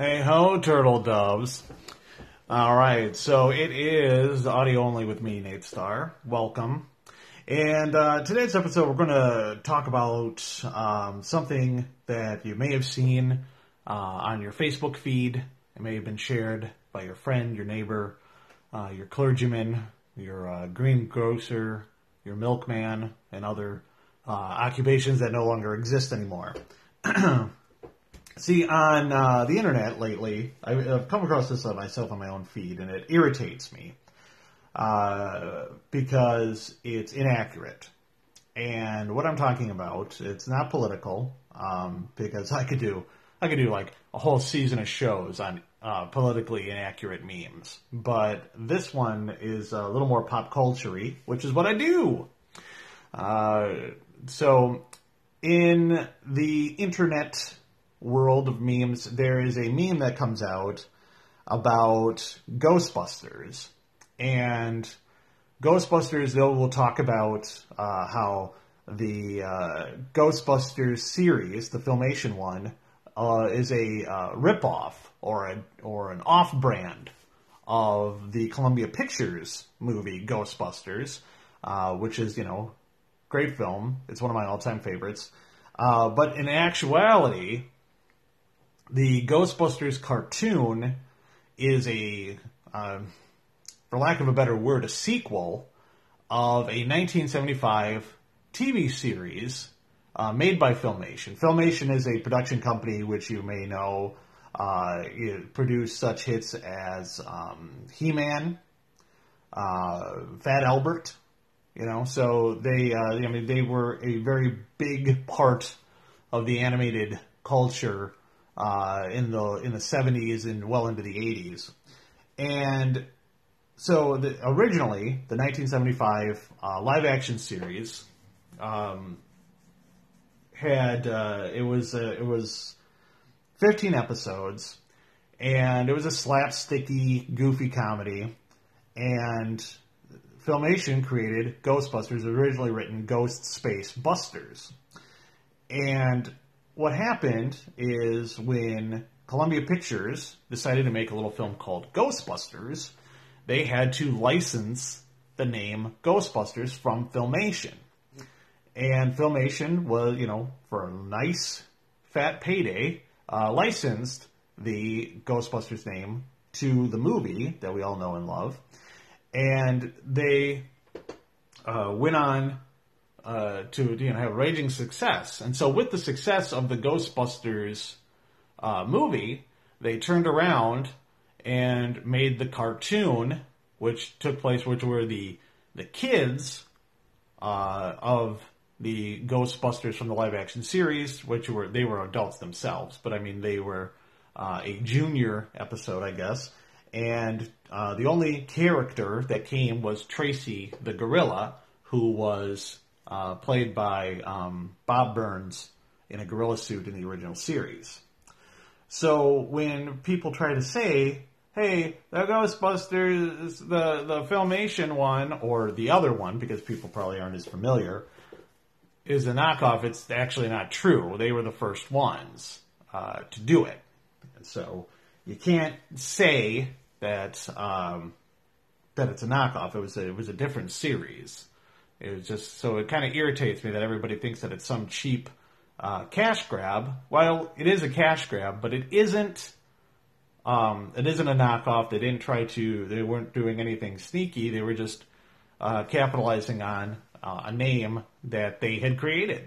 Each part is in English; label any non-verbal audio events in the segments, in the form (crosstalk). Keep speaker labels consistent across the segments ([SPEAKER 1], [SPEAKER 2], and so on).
[SPEAKER 1] Hey ho, turtle doves. All right, so it is audio only with me, Nate Starr. Welcome. And uh, today's episode, we're going to talk about um, something that you may have seen uh, on your Facebook feed. It may have been shared by your friend, your neighbor, uh, your clergyman, your uh, greengrocer, your milkman, and other uh, occupations that no longer exist anymore. (clears throat) See, on uh, the internet lately, I've come across this on myself on my own feed, and it irritates me uh, because it's inaccurate. And what I'm talking about, it's not political, um, because I could do, I could do like a whole season of shows on uh, politically inaccurate memes. But this one is a little more pop culture which is what I do. Uh, so, in the internet world of memes, there is a meme that comes out about Ghostbusters. And Ghostbusters, they will talk about uh, how the uh, Ghostbusters series, the filmation one, uh, is a uh, ripoff or a or an off-brand of the Columbia Pictures movie Ghostbusters, uh, which is you know great film. It's one of my all-time favorites. Uh, but in actuality, the Ghostbusters cartoon is a, uh, for lack of a better word, a sequel of a 1975 TV series uh, made by Filmation. Filmation is a production company which you may know uh, produced such hits as um, He-Man, uh, Fat Albert, you know. So they, uh, I mean, they were a very big part of the animated culture uh, in the in the 70s and well into the 80s, and so the, originally the 1975 uh, live action series um, had uh, it was it was 15 episodes, and it was a slapsticky, goofy comedy, and Filmation created Ghostbusters, originally written Ghost Space Busters, and what happened is when Columbia Pictures decided to make a little film called Ghostbusters, they had to license the name Ghostbusters from Filmation. And Filmation was, you know, for a nice fat payday, uh, licensed the Ghostbusters name to the movie that we all know and love. And they uh, went on uh, to you know have raging success. And so with the success of the Ghostbusters uh, movie, they turned around and made the cartoon, which took place, which were the the kids uh, of the Ghostbusters from the live action series, which were they were adults themselves, but I mean they were uh, a junior episode, I guess. And uh, the only character that came was Tracy the gorilla, who was uh, played by um, Bob Burns in a gorilla suit in the original series. So when people try to say, "Hey, the Ghostbusters, the the filmation one or the other one," because people probably aren't as familiar, is a knockoff. It's actually not true. They were the first ones uh, to do it, And so you can't say that um, that it's a knockoff. It was a, it was a different series. It was just so it kind of irritates me that everybody thinks that it's some cheap uh, cash grab. Well, it is a cash grab, but it isn't. Um, it isn't a knockoff. They didn't try to. They weren't doing anything sneaky. They were just uh, capitalizing on uh, a name that they had created.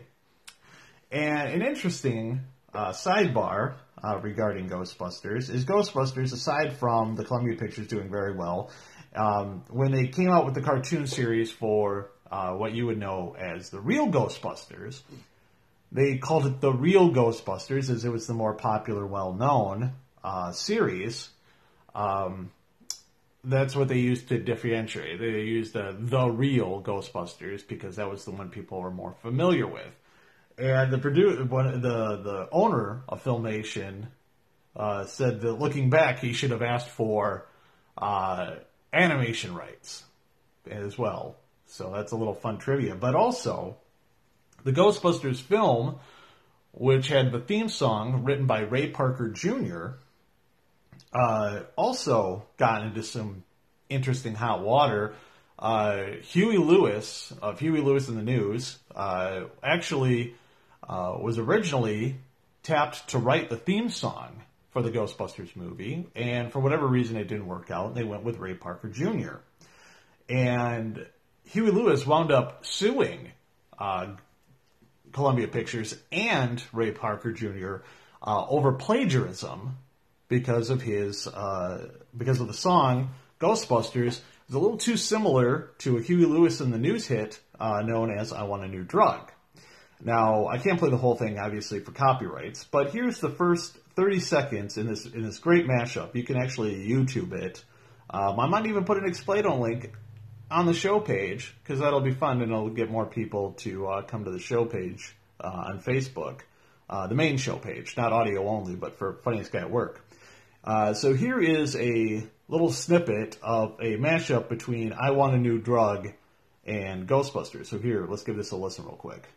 [SPEAKER 1] And an interesting uh, sidebar uh, regarding Ghostbusters is Ghostbusters, aside from the Columbia Pictures doing very well, um, when they came out with the cartoon series for uh, what you would know as the real Ghostbusters. They called it the real Ghostbusters as it was the more popular, well known uh, series. Um, that's what they used to differentiate. They used the the real Ghostbusters because that was the one people were more familiar with. And the producer, one, the the owner of Filmation, uh, said that looking back, he should have asked for uh, animation rights as well. So that's a little fun trivia. But also, the Ghostbusters film, which had the theme song written by Ray Parker Jr., Uh, also got into some interesting hot water. Uh, Huey Lewis of Huey Lewis and the News uh, actually uh, was originally tapped to write the theme song for the Ghostbusters movie, and for whatever reason it didn't work out. They went with Ray Parker Jr. And Huey Lewis wound up suing uh, Columbia Pictures and Ray Parker Jr. Uh, over plagiarism because of his uh, because of the song Ghostbusters is a little too similar to a Huey Lewis and the News hit uh, known as "I Want a New Drug." Now I can't play the whole thing obviously for copyrights, but here's the first 30 seconds in this in this great mashup. You can actually YouTube it. Um, I might even put an Explain link on the show page because that'll be fun and it'll get more people to uh, come to the show page uh, on Facebook, uh, the main show page, not audio only, but for Funniest Guy at Work. Uh, so here is a little snippet of a mashup between I Want a New Drug and Ghostbusters. So here, let's give this a listen real quick.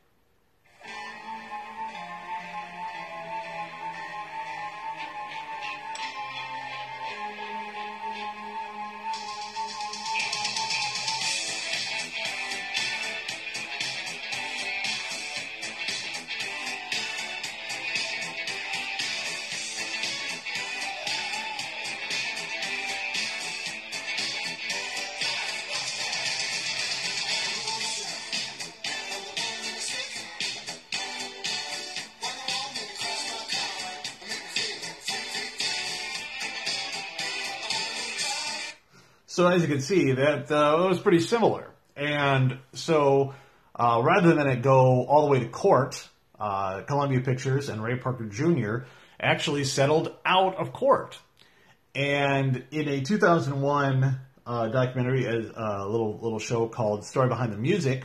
[SPEAKER 1] So as you can see, that uh, was pretty similar. And so uh, rather than it go all the way to court, uh, Columbia Pictures and Ray Parker Jr. actually settled out of court. And in a 2001 uh, documentary, a, a, little little show called "Story Behind the Music,"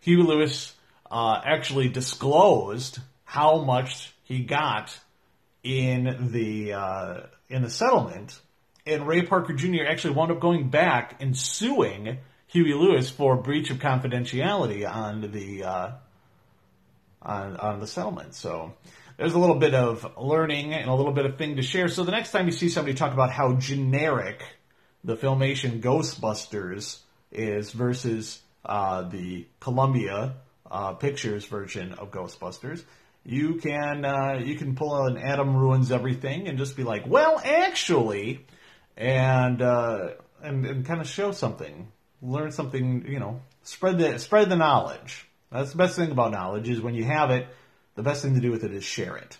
[SPEAKER 1] Huey Lewis uh, actually disclosed how much he got in the uh, in the settlement and Ray Parker Jr. actually wound up going back and suing Huey Lewis for breach of confidentiality on the uh, on on the settlement. So there's a little bit of learning and a little bit of thing to share. So the next time you see somebody talk about how generic the filmation Ghostbusters is versus uh, the Columbia uh, Pictures version of Ghostbusters, you can uh, you can pull out an Adam ruins everything and just be like, well, actually and uh, and and kind of show something, learn something. You know, spread the spread the knowledge. That's the best thing about knowledge is when you have it. The best thing to do with it is share it.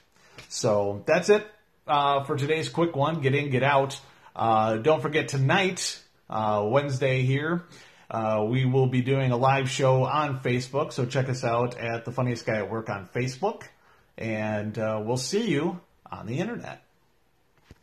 [SPEAKER 1] So that's it uh, for today's quick one. Get in, get out. Uh, don't forget tonight, uh, Wednesday here. Uh, we will be doing a live show on Facebook, so check us out at the funniest guy at work on Facebook, and uh, we'll see you on the internet.